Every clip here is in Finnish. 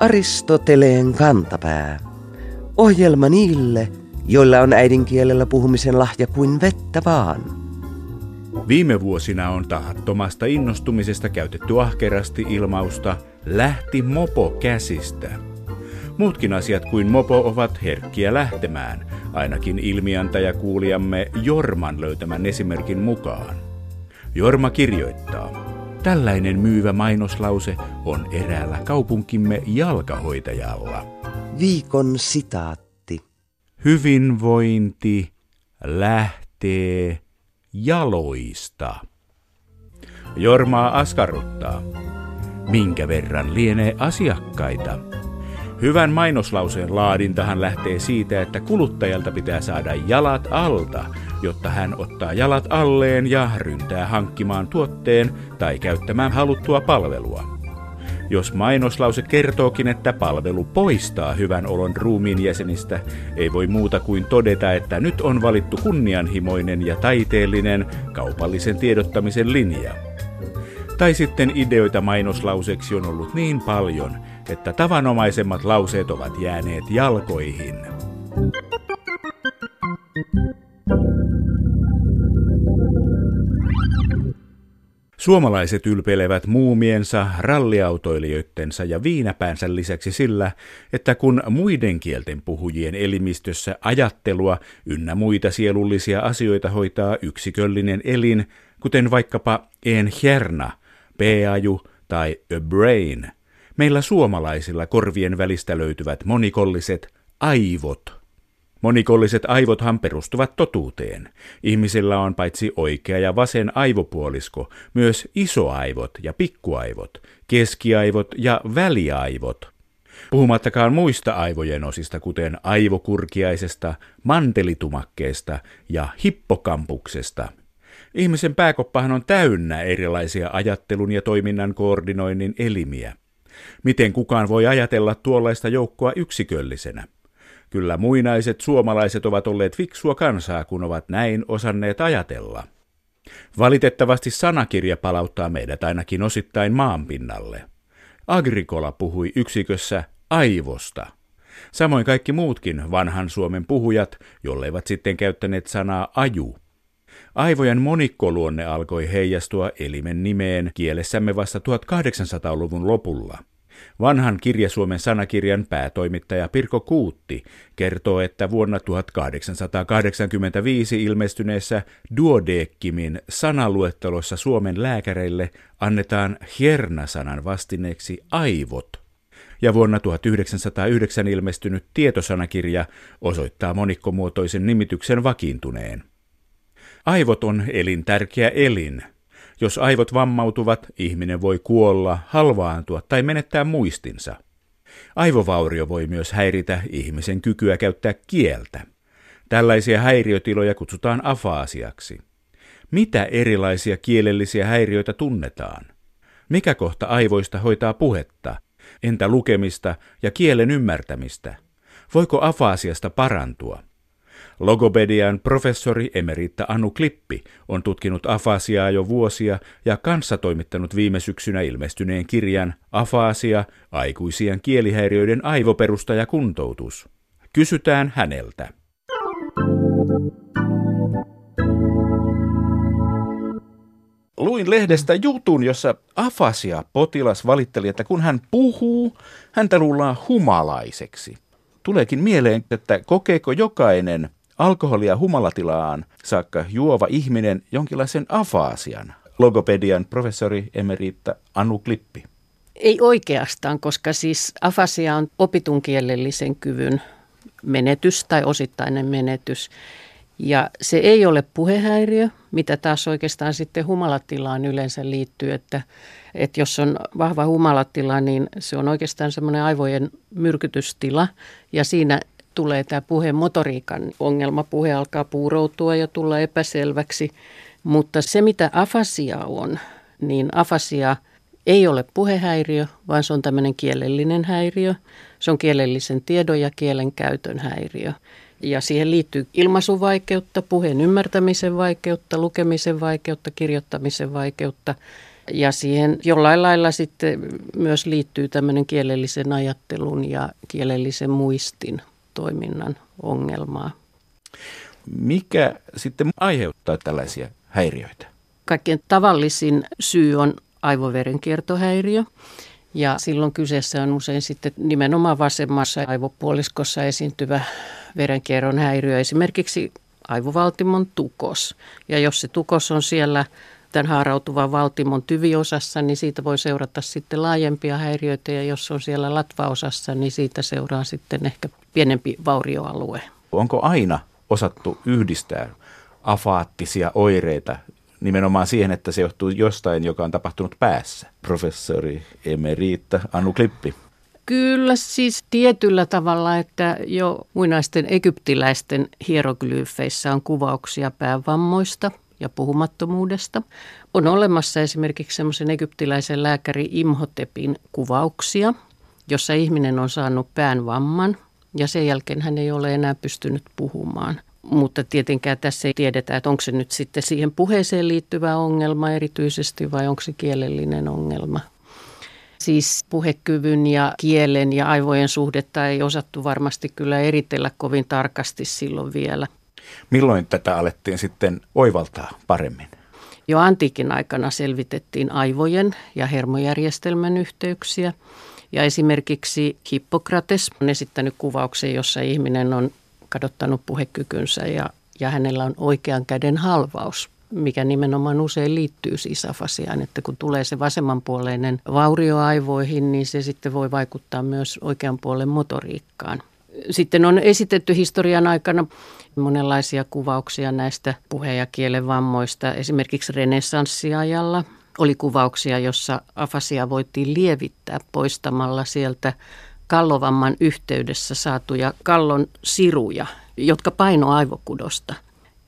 Aristoteleen kantapää. Ohjelma niille, joilla on äidinkielellä puhumisen lahja kuin vettä vaan. Viime vuosina on tahattomasta innostumisesta käytetty ahkerasti ilmausta lähti mopo käsistä. Muutkin asiat kuin mopo ovat herkkiä lähtemään, ainakin ilmiantajakuulijamme Jorman löytämän esimerkin mukaan. Jorma kirjoittaa. Tällainen myyvä mainoslause on eräällä kaupunkimme jalkahoitajalla. Viikon sitaatti. Hyvinvointi lähtee jaloista. Jormaa askarruttaa. Minkä verran lienee asiakkaita? Hyvän mainoslauseen laadintahan lähtee siitä, että kuluttajalta pitää saada jalat alta, jotta hän ottaa jalat alleen ja ryntää hankkimaan tuotteen tai käyttämään haluttua palvelua. Jos mainoslause kertookin, että palvelu poistaa hyvän olon ruumiin jäsenistä, ei voi muuta kuin todeta, että nyt on valittu kunnianhimoinen ja taiteellinen kaupallisen tiedottamisen linja. Tai sitten ideoita mainoslauseksi on ollut niin paljon, että tavanomaisemmat lauseet ovat jääneet jalkoihin. Suomalaiset ylpeilevät muumiensa, ralliautoilijoittensa ja viinapäänsä lisäksi sillä, että kun muiden kielten puhujien elimistössä ajattelua ynnä muita sielullisia asioita hoitaa yksiköllinen elin, kuten vaikkapa en hjerna, p-aju tai a brain, meillä suomalaisilla korvien välistä löytyvät monikolliset aivot – Monikolliset aivothan perustuvat totuuteen. Ihmisillä on paitsi oikea ja vasen aivopuolisko, myös isoaivot ja pikkuaivot, keskiaivot ja väliaivot. Puhumattakaan muista aivojen osista, kuten aivokurkiaisesta, mantelitumakkeesta ja hippokampuksesta. Ihmisen pääkoppahan on täynnä erilaisia ajattelun ja toiminnan koordinoinnin elimiä. Miten kukaan voi ajatella tuollaista joukkoa yksiköllisenä? Kyllä muinaiset suomalaiset ovat olleet fiksua kansaa, kun ovat näin osanneet ajatella. Valitettavasti sanakirja palauttaa meidät ainakin osittain maanpinnalle. Agrikola puhui yksikössä aivosta. Samoin kaikki muutkin vanhan Suomen puhujat, jolleivat sitten käyttäneet sanaa aju. Aivojen monikkoluonne alkoi heijastua elimen nimeen kielessämme vasta 1800-luvun lopulla – Vanhan kirjasuomen sanakirjan päätoimittaja Pirko Kuutti kertoo, että vuonna 1885 ilmestyneessä Duodeckimin sanaluettelossa Suomen lääkäreille annetaan hierna-sanan vastineeksi aivot. Ja vuonna 1909 ilmestynyt tietosanakirja osoittaa monikkomuotoisen nimityksen vakiintuneen. Aivot on elintärkeä elin, jos aivot vammautuvat, ihminen voi kuolla, halvaantua tai menettää muistinsa. Aivovaurio voi myös häiritä ihmisen kykyä käyttää kieltä. Tällaisia häiriötiloja kutsutaan afaasiaksi. Mitä erilaisia kielellisiä häiriöitä tunnetaan? Mikä kohta aivoista hoitaa puhetta? Entä lukemista ja kielen ymmärtämistä? Voiko afaasiasta parantua? Logopedian professori Emeritta Anu Klippi on tutkinut afasiaa jo vuosia ja kanssa toimittanut viime syksynä ilmestyneen kirjan Afasia, aikuisien kielihäiriöiden aivoperusta ja kuntoutus. Kysytään häneltä. Luin lehdestä jutun, jossa afasia potilas valitteli, että kun hän puhuu, häntä luullaan humalaiseksi. Tuleekin mieleen, että kokeeko jokainen alkoholia humalatilaan saakka juova ihminen jonkinlaisen afaasian? Logopedian professori emeritta Anu Klippi. Ei oikeastaan, koska siis afasia on opitun kielellisen kyvyn menetys tai osittainen menetys. Ja se ei ole puhehäiriö, mitä taas oikeastaan sitten humalatilaan yleensä liittyy, että, että jos on vahva humalatila, niin se on oikeastaan semmoinen aivojen myrkytystila ja siinä tulee tämä puheen motoriikan ongelma. Puhe alkaa puuroutua ja tulla epäselväksi. Mutta se, mitä afasia on, niin afasia ei ole puhehäiriö, vaan se on tämmöinen kielellinen häiriö. Se on kielellisen tiedon ja kielen käytön häiriö. Ja siihen liittyy ilmaisuvaikeutta, puheen ymmärtämisen vaikeutta, lukemisen vaikeutta, kirjoittamisen vaikeutta. Ja siihen jollain lailla sitten myös liittyy tämmöinen kielellisen ajattelun ja kielellisen muistin toiminnan ongelmaa. Mikä sitten aiheuttaa tällaisia häiriöitä? Kaikkein tavallisin syy on aivoverenkiertohäiriö. Ja silloin kyseessä on usein sitten nimenomaan vasemmassa aivopuoliskossa esiintyvä verenkierron häiriö, esimerkiksi aivovaltimon tukos. Ja jos se tukos on siellä tämän haarautuvan valtimon tyviosassa, niin siitä voi seurata sitten laajempia häiriöitä ja jos on siellä latvaosassa, niin siitä seuraa sitten ehkä pienempi vaurioalue. Onko aina osattu yhdistää afaattisia oireita nimenomaan siihen, että se johtuu jostain, joka on tapahtunut päässä. Professori Emerita Anu Klippi. Kyllä siis tietyllä tavalla, että jo muinaisten egyptiläisten hieroglyfeissä on kuvauksia päävammoista ja puhumattomuudesta. On olemassa esimerkiksi semmoisen egyptiläisen lääkäri Imhotepin kuvauksia, jossa ihminen on saanut päänvamman ja sen jälkeen hän ei ole enää pystynyt puhumaan – mutta tietenkään tässä ei tiedetä, että onko se nyt sitten siihen puheeseen liittyvä ongelma erityisesti vai onko se kielellinen ongelma. Siis puhekyvyn ja kielen ja aivojen suhdetta ei osattu varmasti kyllä eritellä kovin tarkasti silloin vielä. Milloin tätä alettiin sitten oivaltaa paremmin? Jo antiikin aikana selvitettiin aivojen ja hermojärjestelmän yhteyksiä. Ja esimerkiksi Hippokrates on esittänyt kuvauksen, jossa ihminen on kadottanut puhekykynsä ja, ja hänellä on oikean käden halvaus, mikä nimenomaan usein liittyy siis afasiaan, että kun tulee se vasemmanpuoleinen vaurio aivoihin, niin se sitten voi vaikuttaa myös oikean puolen motoriikkaan. Sitten on esitetty historian aikana monenlaisia kuvauksia näistä puhe- ja kielen vammoista. Esimerkiksi renessanssiajalla oli kuvauksia, jossa afasia voitiin lievittää poistamalla sieltä kallovamman yhteydessä saatuja kallon siruja, jotka paino aivokudosta.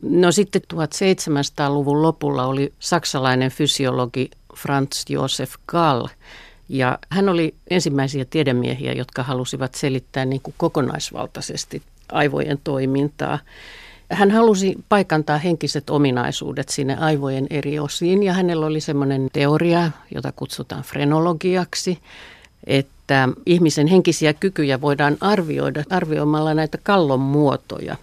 No sitten 1700-luvun lopulla oli saksalainen fysiologi Franz Josef Gall, ja hän oli ensimmäisiä tiedemiehiä, jotka halusivat selittää niin kuin kokonaisvaltaisesti aivojen toimintaa. Hän halusi paikantaa henkiset ominaisuudet sinne aivojen eri osiin ja hänellä oli semmoinen teoria, jota kutsutaan frenologiaksi, että ihmisen henkisiä kykyjä voidaan arvioida arvioimalla näitä kallon muotoja.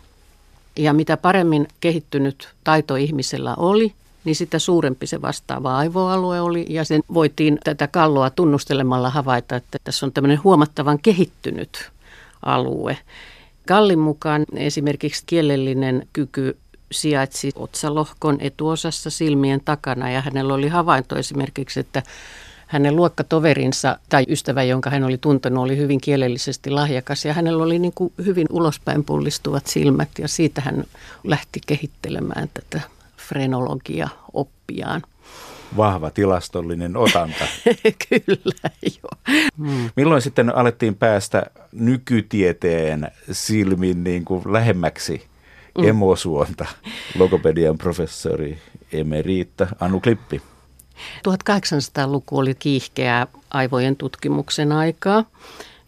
Ja mitä paremmin kehittynyt taito ihmisellä oli, niin sitä suurempi se vastaava aivoalue oli. Ja sen voitiin tätä kalloa tunnustelemalla havaita, että tässä on tämmöinen huomattavan kehittynyt alue. Kallin mukaan esimerkiksi kielellinen kyky sijaitsi otsalohkon etuosassa silmien takana ja hänellä oli havainto esimerkiksi, että hänen luokkatoverinsa tai ystävä, jonka hän oli tuntenut, oli hyvin kielellisesti lahjakas ja hänellä oli niin kuin hyvin ulospäin pullistuvat silmät ja siitä hän lähti kehittelemään tätä frenologia-oppiaan. Vahva tilastollinen otanta. Kyllä, joo. Hmm. Milloin sitten alettiin päästä nykytieteen silmin niin kuin lähemmäksi mm. emosuonta? Logopedian professori Emerita Anu Klippi. 1800-luku oli kiihkeää aivojen tutkimuksen aikaa.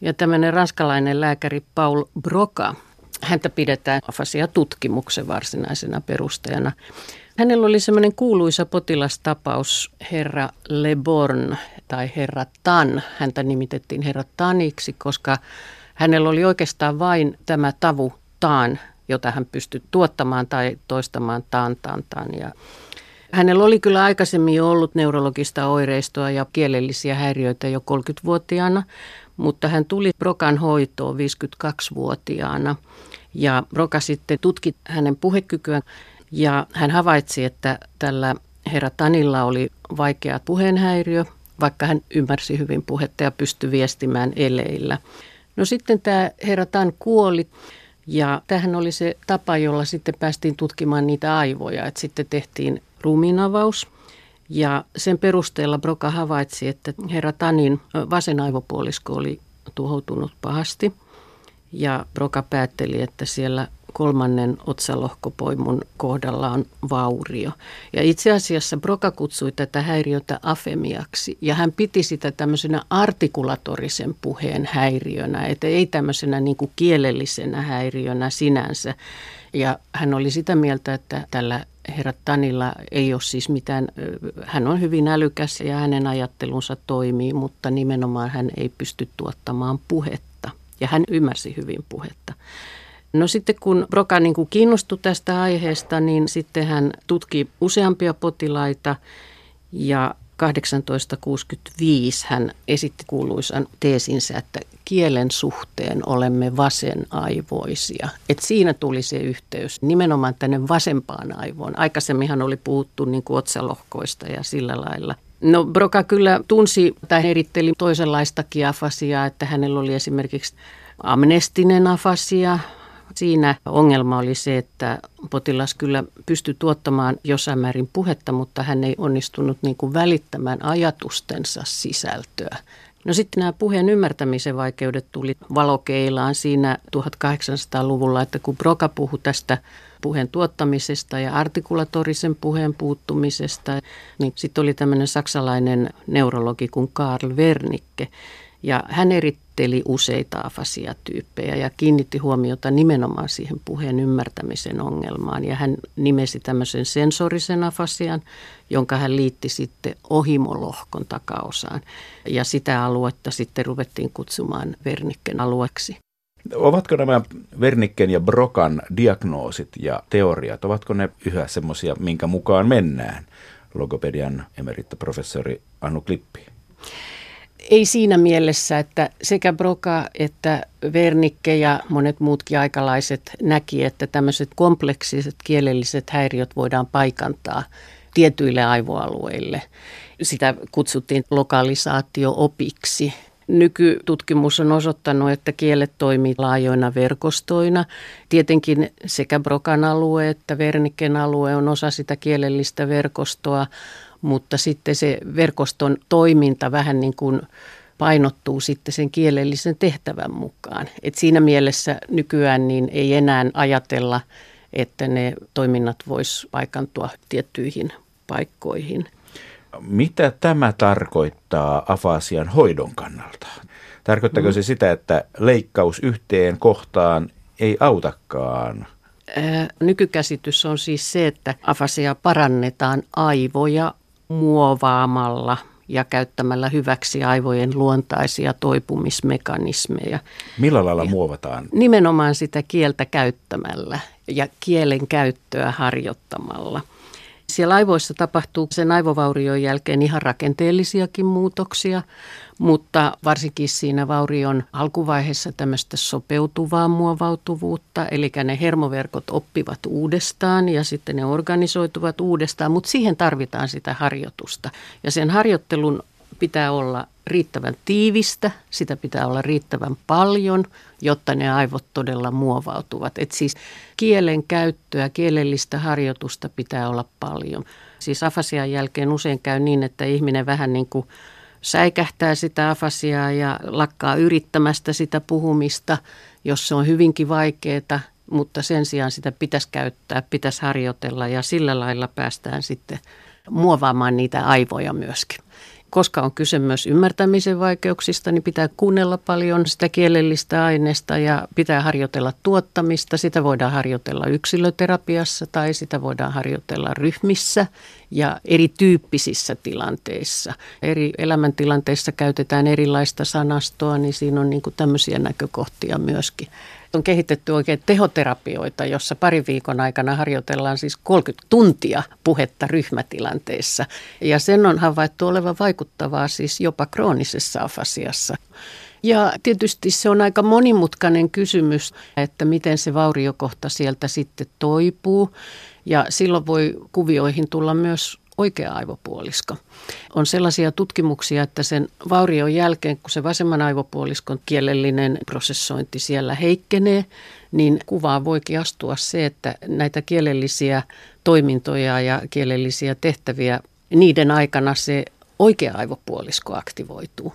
Ja tämmöinen ranskalainen lääkäri Paul Broca, häntä pidetään afasia-tutkimuksen varsinaisena perustajana. Hänellä oli semmoinen kuuluisa potilastapaus herra Le Born tai herra Tan. Häntä nimitettiin herra Taniksi, koska hänellä oli oikeastaan vain tämä tavu taan, jota hän pystyi tuottamaan tai toistamaan taan, taan, taan. Ja Hänellä oli kyllä aikaisemmin jo ollut neurologista oireistoa ja kielellisiä häiriöitä jo 30-vuotiaana, mutta hän tuli Brokan hoitoon 52-vuotiaana. Ja Broka sitten tutki hänen puhekykyä ja hän havaitsi, että tällä herra Tanilla oli vaikea puheenhäiriö, vaikka hän ymmärsi hyvin puhetta ja pystyi viestimään eleillä. No sitten tämä herra Tan kuoli ja tähän oli se tapa, jolla sitten päästiin tutkimaan niitä aivoja. Että sitten tehtiin ruumiinavaus. Ja sen perusteella Broka havaitsi, että herra Tanin vasen aivopuolisko oli tuhoutunut pahasti. Ja Broka päätteli, että siellä kolmannen otsalohkopoimun kohdalla on vaurio. Ja itse asiassa Broka kutsui tätä häiriötä afemiaksi ja hän piti sitä tämmöisenä artikulatorisen puheen häiriönä, että ei tämmöisenä niin kuin kielellisenä häiriönä sinänsä. Ja hän oli sitä mieltä, että tällä herra Tanilla ei ole siis mitään, hän on hyvin älykäs ja hänen ajattelunsa toimii, mutta nimenomaan hän ei pysty tuottamaan puhetta. Ja hän ymmärsi hyvin puhetta. No sitten kun Broka niin kuin kiinnostui tästä aiheesta, niin sitten hän tutki useampia potilaita ja 1865 hän esitti kuuluisan teesinsä, että kielen suhteen olemme vasenaivoisia. Et siinä tuli se yhteys nimenomaan tänne vasempaan aivoon. Aikaisemminhan oli puhuttu niin kuin otsalohkoista ja sillä lailla. No Broka kyllä tunsi tai eritteli toisenlaistakin afasiaa, että hänellä oli esimerkiksi amnestinen afasia, Siinä ongelma oli se, että potilas kyllä pystyi tuottamaan jossain määrin puhetta, mutta hän ei onnistunut niin kuin välittämään ajatustensa sisältöä. No sitten nämä puheen ymmärtämisen vaikeudet tuli valokeilaan siinä 1800-luvulla, että kun Broka puhui tästä puheen tuottamisesta ja artikulatorisen puheen puuttumisesta, niin sitten oli tämmöinen saksalainen neurologi kuin Karl Wernicke, ja hän eritteli useita afasiatyyppejä ja kiinnitti huomiota nimenomaan siihen puheen ymmärtämisen ongelmaan. Ja hän nimesi tämmöisen sensorisen afasian, jonka hän liitti sitten ohimolohkon takaosaan. Ja sitä aluetta sitten ruvettiin kutsumaan Vernikken alueeksi. Ovatko nämä Vernikken ja Brokan diagnoosit ja teoriat, ovatko ne yhä semmoisia, minkä mukaan mennään? Logopedian emerittaprofessori Anu Klippi ei siinä mielessä, että sekä Broka että Vernikke ja monet muutkin aikalaiset näki, että tämmöiset kompleksiset kielelliset häiriöt voidaan paikantaa tietyille aivoalueille. Sitä kutsuttiin lokalisaatio-opiksi. Nykytutkimus on osoittanut, että kielet toimii laajoina verkostoina. Tietenkin sekä Brokan alue että Vernikken alue on osa sitä kielellistä verkostoa, mutta sitten se verkoston toiminta vähän niin kuin painottuu sitten sen kielellisen tehtävän mukaan. Et siinä mielessä nykyään niin ei enää ajatella, että ne toiminnat vois paikantua tiettyihin paikkoihin. Mitä tämä tarkoittaa afasian hoidon kannalta? Tarkoittaako mm. se sitä, että leikkaus yhteen kohtaan ei autakaan? Nykykäsitys on siis se, että afasia parannetaan aivoja muovaamalla ja käyttämällä hyväksi aivojen luontaisia toipumismekanismeja. Millä lailla ja muovataan? Nimenomaan sitä kieltä käyttämällä ja kielen käyttöä harjoittamalla. Siellä aivoissa tapahtuu sen aivovaurion jälkeen ihan rakenteellisiakin muutoksia, mutta varsinkin siinä vaurion alkuvaiheessa tämmöistä sopeutuvaa muovautuvuutta, eli ne hermoverkot oppivat uudestaan ja sitten ne organisoituvat uudestaan, mutta siihen tarvitaan sitä harjoitusta. Ja sen harjoittelun pitää olla riittävän tiivistä, sitä pitää olla riittävän paljon, jotta ne aivot todella muovautuvat. Et siis kielen käyttöä, kielellistä harjoitusta pitää olla paljon. Siis afasian jälkeen usein käy niin, että ihminen vähän niin kuin säikähtää sitä afasiaa ja lakkaa yrittämästä sitä puhumista, jos se on hyvinkin vaikeaa, mutta sen sijaan sitä pitäisi käyttää, pitäisi harjoitella ja sillä lailla päästään sitten muovaamaan niitä aivoja myöskin koska on kyse myös ymmärtämisen vaikeuksista, niin pitää kuunnella paljon sitä kielellistä aineesta ja pitää harjoitella tuottamista. Sitä voidaan harjoitella yksilöterapiassa tai sitä voidaan harjoitella ryhmissä ja erityyppisissä tilanteissa. Eri elämäntilanteissa käytetään erilaista sanastoa, niin siinä on niin kuin tämmöisiä näkökohtia myöskin on kehitetty oikein tehoterapioita, jossa pari viikon aikana harjoitellaan siis 30 tuntia puhetta ryhmätilanteissa. Ja sen on havaittu olevan vaikuttavaa siis jopa kroonisessa afasiassa. Ja tietysti se on aika monimutkainen kysymys, että miten se vauriokohta sieltä sitten toipuu. Ja silloin voi kuvioihin tulla myös oikea aivopuolisko. On sellaisia tutkimuksia, että sen vaurion jälkeen, kun se vasemman aivopuoliskon kielellinen prosessointi siellä heikkenee, niin kuvaa voikin astua se, että näitä kielellisiä toimintoja ja kielellisiä tehtäviä, niiden aikana se oikea aivopuolisko aktivoituu.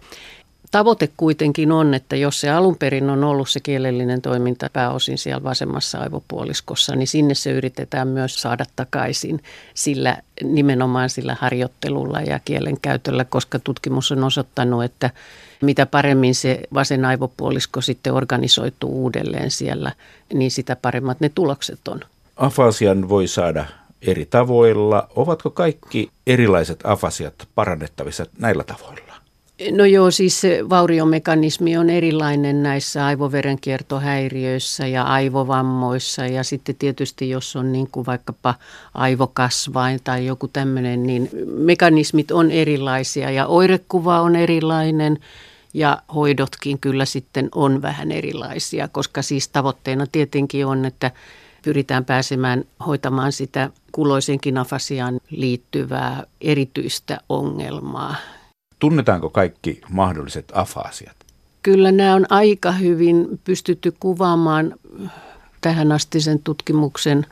Tavoite kuitenkin on, että jos se alun perin on ollut se kielellinen toiminta pääosin siellä vasemmassa aivopuoliskossa, niin sinne se yritetään myös saada takaisin sillä nimenomaan sillä harjoittelulla ja kielen käytöllä, koska tutkimus on osoittanut, että mitä paremmin se vasen aivopuolisko sitten organisoituu uudelleen siellä, niin sitä paremmat ne tulokset on. Afasian voi saada eri tavoilla. Ovatko kaikki erilaiset afasiat parannettavissa näillä tavoilla? No joo, siis vauriomekanismi on erilainen näissä aivoverenkiertohäiriöissä ja aivovammoissa ja sitten tietysti jos on niin kuin vaikkapa aivokasvain tai joku tämmöinen, niin mekanismit on erilaisia ja oirekuva on erilainen ja hoidotkin kyllä sitten on vähän erilaisia, koska siis tavoitteena tietenkin on, että pyritään pääsemään hoitamaan sitä kuloisenkin afasiaan liittyvää erityistä ongelmaa. Tunnetaanko kaikki mahdolliset afasiat? Kyllä nämä on aika hyvin pystytty kuvaamaan tähän asti sen tutkimuksen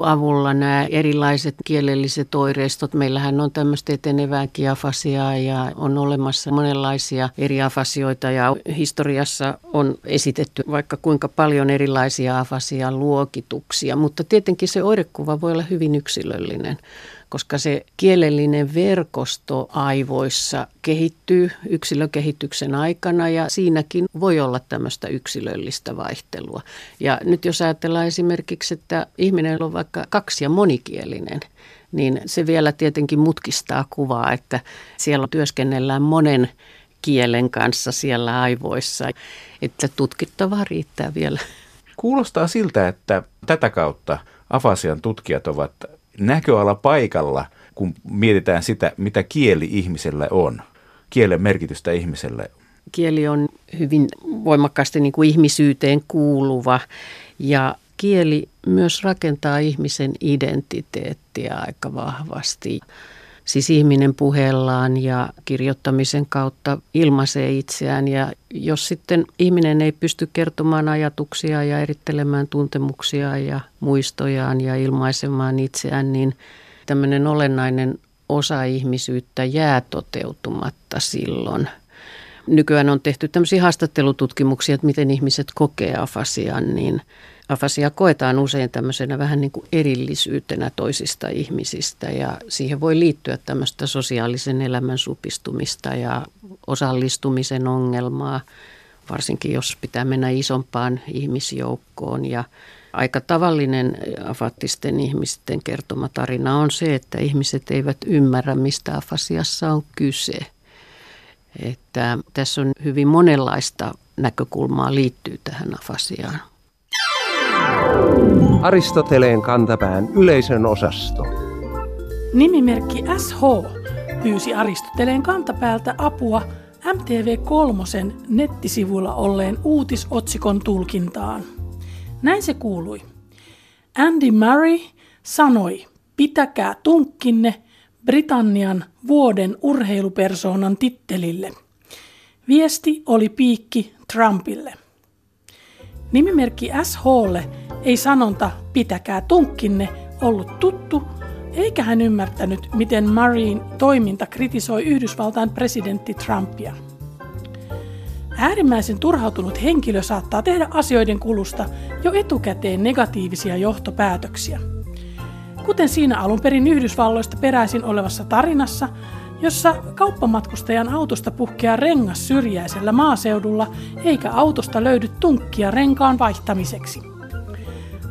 avulla nämä erilaiset kielelliset oireistot. Meillähän on tämmöistä etenevääkin afasiaa ja on olemassa monenlaisia eri afasioita ja historiassa on esitetty vaikka kuinka paljon erilaisia afasian luokituksia, mutta tietenkin se oirekuva voi olla hyvin yksilöllinen koska se kielellinen verkosto aivoissa kehittyy yksilökehityksen aikana ja siinäkin voi olla tämmöistä yksilöllistä vaihtelua. Ja nyt jos ajatellaan esimerkiksi, että ihminen on vaikka kaksi- ja monikielinen, niin se vielä tietenkin mutkistaa kuvaa, että siellä työskennellään monen kielen kanssa siellä aivoissa, että tutkittavaa riittää vielä. Kuulostaa siltä, että tätä kautta afasian tutkijat ovat näköala paikalla, kun mietitään sitä, mitä kieli ihmiselle on, kielen merkitystä ihmiselle. Kieli on hyvin voimakkaasti niin kuin ihmisyyteen kuuluva ja kieli myös rakentaa ihmisen identiteettiä aika vahvasti. Siis ihminen puheellaan ja kirjoittamisen kautta ilmaisee itseään ja jos sitten ihminen ei pysty kertomaan ajatuksia ja erittelemään tuntemuksia ja muistojaan ja ilmaisemaan itseään, niin tämmöinen olennainen osa ihmisyyttä jää toteutumatta silloin. Nykyään on tehty tämmöisiä haastattelututkimuksia, että miten ihmiset kokee afasian, niin – Afasia koetaan usein tämmöisenä vähän niin kuin erillisyytenä toisista ihmisistä ja siihen voi liittyä tämmöistä sosiaalisen elämän supistumista ja osallistumisen ongelmaa, varsinkin jos pitää mennä isompaan ihmisjoukkoon ja aika tavallinen afatisten ihmisten kertoma tarina on se, että ihmiset eivät ymmärrä, mistä afasiassa on kyse. Että tässä on hyvin monenlaista näkökulmaa liittyy tähän afasiaan. Aristoteleen kantapään yleisön osasto. Nimimerkki SH pyysi Aristoteleen kantapäältä apua MTV3 nettisivuilla olleen uutisotsikon tulkintaan. Näin se kuului. Andy Murray sanoi, pitäkää tunkkinne Britannian vuoden urheilupersoonan tittelille. Viesti oli piikki Trumpille. Nimimerkki SHlle ei sanonta pitäkää tunkkinne ollut tuttu, eikä hän ymmärtänyt, miten Marine toiminta kritisoi Yhdysvaltain presidentti Trumpia. Äärimmäisen turhautunut henkilö saattaa tehdä asioiden kulusta jo etukäteen negatiivisia johtopäätöksiä. Kuten siinä alun perin Yhdysvalloista peräisin olevassa tarinassa, jossa kauppamatkustajan autosta puhkeaa rengas syrjäisellä maaseudulla, eikä autosta löydy tunkkia renkaan vaihtamiseksi.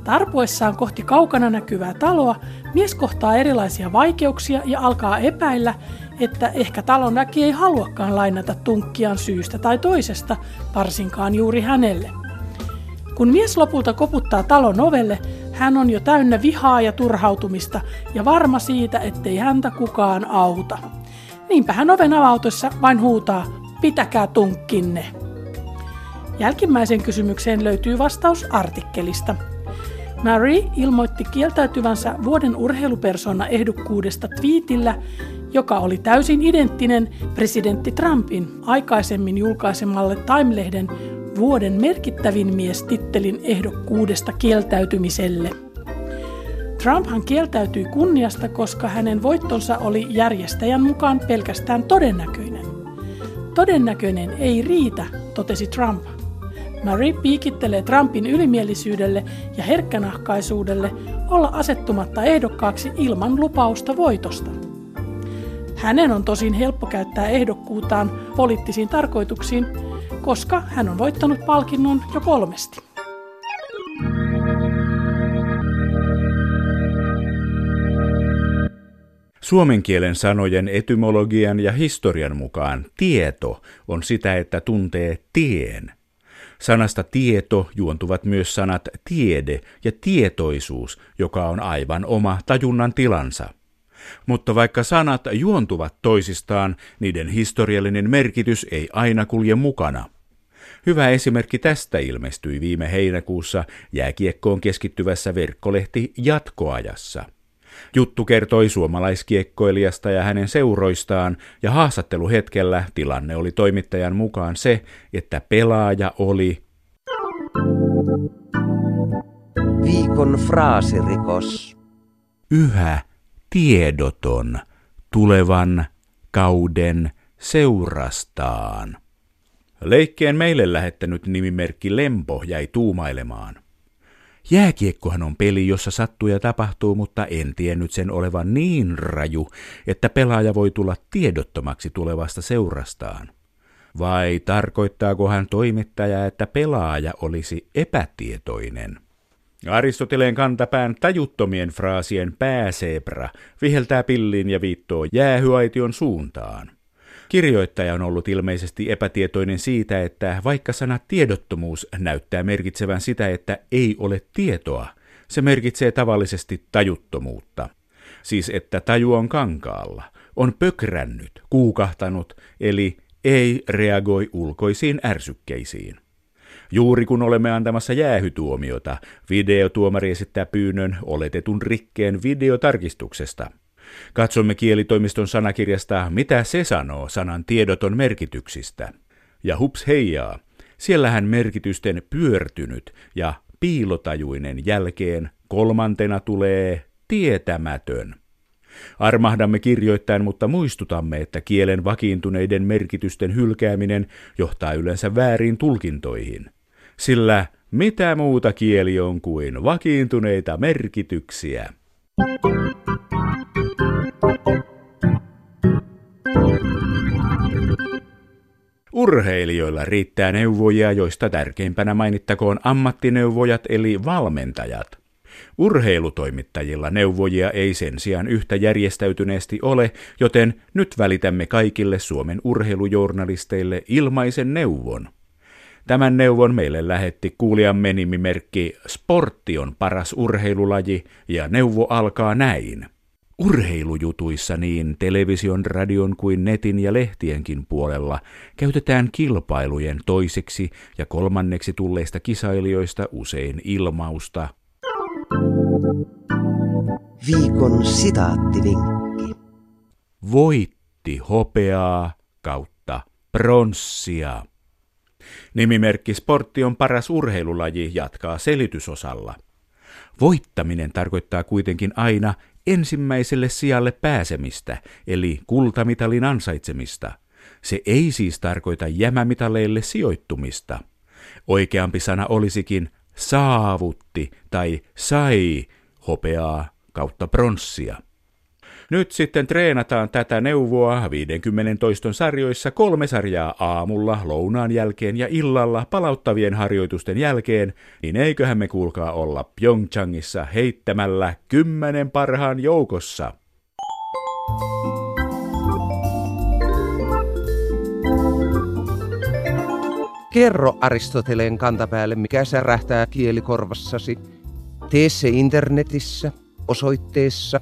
Tarpuessaan kohti kaukana näkyvää taloa, mies kohtaa erilaisia vaikeuksia ja alkaa epäillä, että ehkä talon väki ei haluakaan lainata tunkkiaan syystä tai toisesta, varsinkaan juuri hänelle. Kun mies lopulta koputtaa talon ovelle, hän on jo täynnä vihaa ja turhautumista ja varma siitä, ettei häntä kukaan auta. Niinpä hän oven avautuessa vain huutaa, pitäkää tunkkinne. Jälkimmäisen kysymykseen löytyy vastaus artikkelista. Mary ilmoitti kieltäytyvänsä vuoden urheilupersona ehdokkuudesta twiitillä, joka oli täysin identtinen presidentti Trumpin aikaisemmin julkaisemalle Time-lehden vuoden merkittävin mies tittelin ehdokkuudesta kieltäytymiselle. Trumphan kieltäytyi kunniasta, koska hänen voittonsa oli järjestäjän mukaan pelkästään todennäköinen. Todennäköinen ei riitä, totesi Trump. Murray piikittelee Trumpin ylimielisyydelle ja herkkänahkaisuudelle olla asettumatta ehdokkaaksi ilman lupausta voitosta. Hänen on tosin helppo käyttää ehdokkuutaan poliittisiin tarkoituksiin, koska hän on voittanut palkinnon jo kolmesti. Suomen kielen sanojen etymologian ja historian mukaan tieto on sitä, että tuntee tien. Sanasta tieto juontuvat myös sanat tiede ja tietoisuus, joka on aivan oma tajunnan tilansa. Mutta vaikka sanat juontuvat toisistaan, niiden historiallinen merkitys ei aina kulje mukana. Hyvä esimerkki tästä ilmestyi viime heinäkuussa jääkiekkoon keskittyvässä verkkolehti Jatkoajassa. Juttu kertoi suomalaiskiekkoilijasta ja hänen seuroistaan, ja haastatteluhetkellä tilanne oli toimittajan mukaan se, että pelaaja oli Viikon fraasirikos. yhä tiedoton tulevan kauden seurastaan. Leikkeen meille lähettänyt nimimerkki Lempo jäi tuumailemaan. Jääkiekkohan on peli, jossa sattuu ja tapahtuu, mutta en tiennyt sen olevan niin raju, että pelaaja voi tulla tiedottomaksi tulevasta seurastaan. Vai tarkoittaako hän toimittaja, että pelaaja olisi epätietoinen? Aristoteleen kantapään tajuttomien fraasien pääsebra viheltää pillin ja viittoo jäähyaition suuntaan. Kirjoittaja on ollut ilmeisesti epätietoinen siitä, että vaikka sana tiedottomuus näyttää merkitsevän sitä, että ei ole tietoa, se merkitsee tavallisesti tajuttomuutta. Siis että taju on kankaalla, on pökrännyt, kuukahtanut, eli ei reagoi ulkoisiin ärsykkeisiin. Juuri kun olemme antamassa jäähytuomiota, videotuomari esittää pyynnön oletetun rikkeen videotarkistuksesta. Katsomme kielitoimiston sanakirjasta, mitä se sanoo sanan tiedoton merkityksistä. Ja hups heijaa, siellähän merkitysten pyörtynyt ja piilotajuinen jälkeen kolmantena tulee tietämätön. Armahdamme kirjoittain, mutta muistutamme, että kielen vakiintuneiden merkitysten hylkääminen johtaa yleensä väärin tulkintoihin. Sillä mitä muuta kieli on kuin vakiintuneita merkityksiä? Urheilijoilla riittää neuvojia, joista tärkeimpänä mainittakoon ammattineuvojat eli valmentajat. Urheilutoimittajilla neuvojia ei sen sijaan yhtä järjestäytyneesti ole, joten nyt välitämme kaikille Suomen urheilujournalisteille ilmaisen neuvon. Tämän neuvon meille lähetti kuulijamme nimimerkki Sportti on paras urheilulaji ja neuvo alkaa näin. Urheilujutuissa niin television, radion kuin netin ja lehtienkin puolella käytetään kilpailujen toiseksi ja kolmanneksi tulleista kisailijoista usein ilmausta. Viikon sitaattivinkki. Voitti hopeaa kautta pronssia. Nimimerkki Sportti on paras urheilulaji jatkaa selitysosalla. Voittaminen tarkoittaa kuitenkin aina ensimmäiselle sijalle pääsemistä, eli kultamitalin ansaitsemista. Se ei siis tarkoita jämämitaleille sijoittumista. Oikeampi sana olisikin saavutti tai sai hopeaa kautta pronssia. Nyt sitten treenataan tätä neuvoa 50 toiston sarjoissa kolme sarjaa aamulla, lounaan jälkeen ja illalla palauttavien harjoitusten jälkeen, niin eiköhän me kuulkaa olla Pyeongchangissa heittämällä kymmenen parhaan joukossa. Kerro Aristoteleen kantapäälle, mikä särähtää kielikorvassasi. Tee se internetissä osoitteessa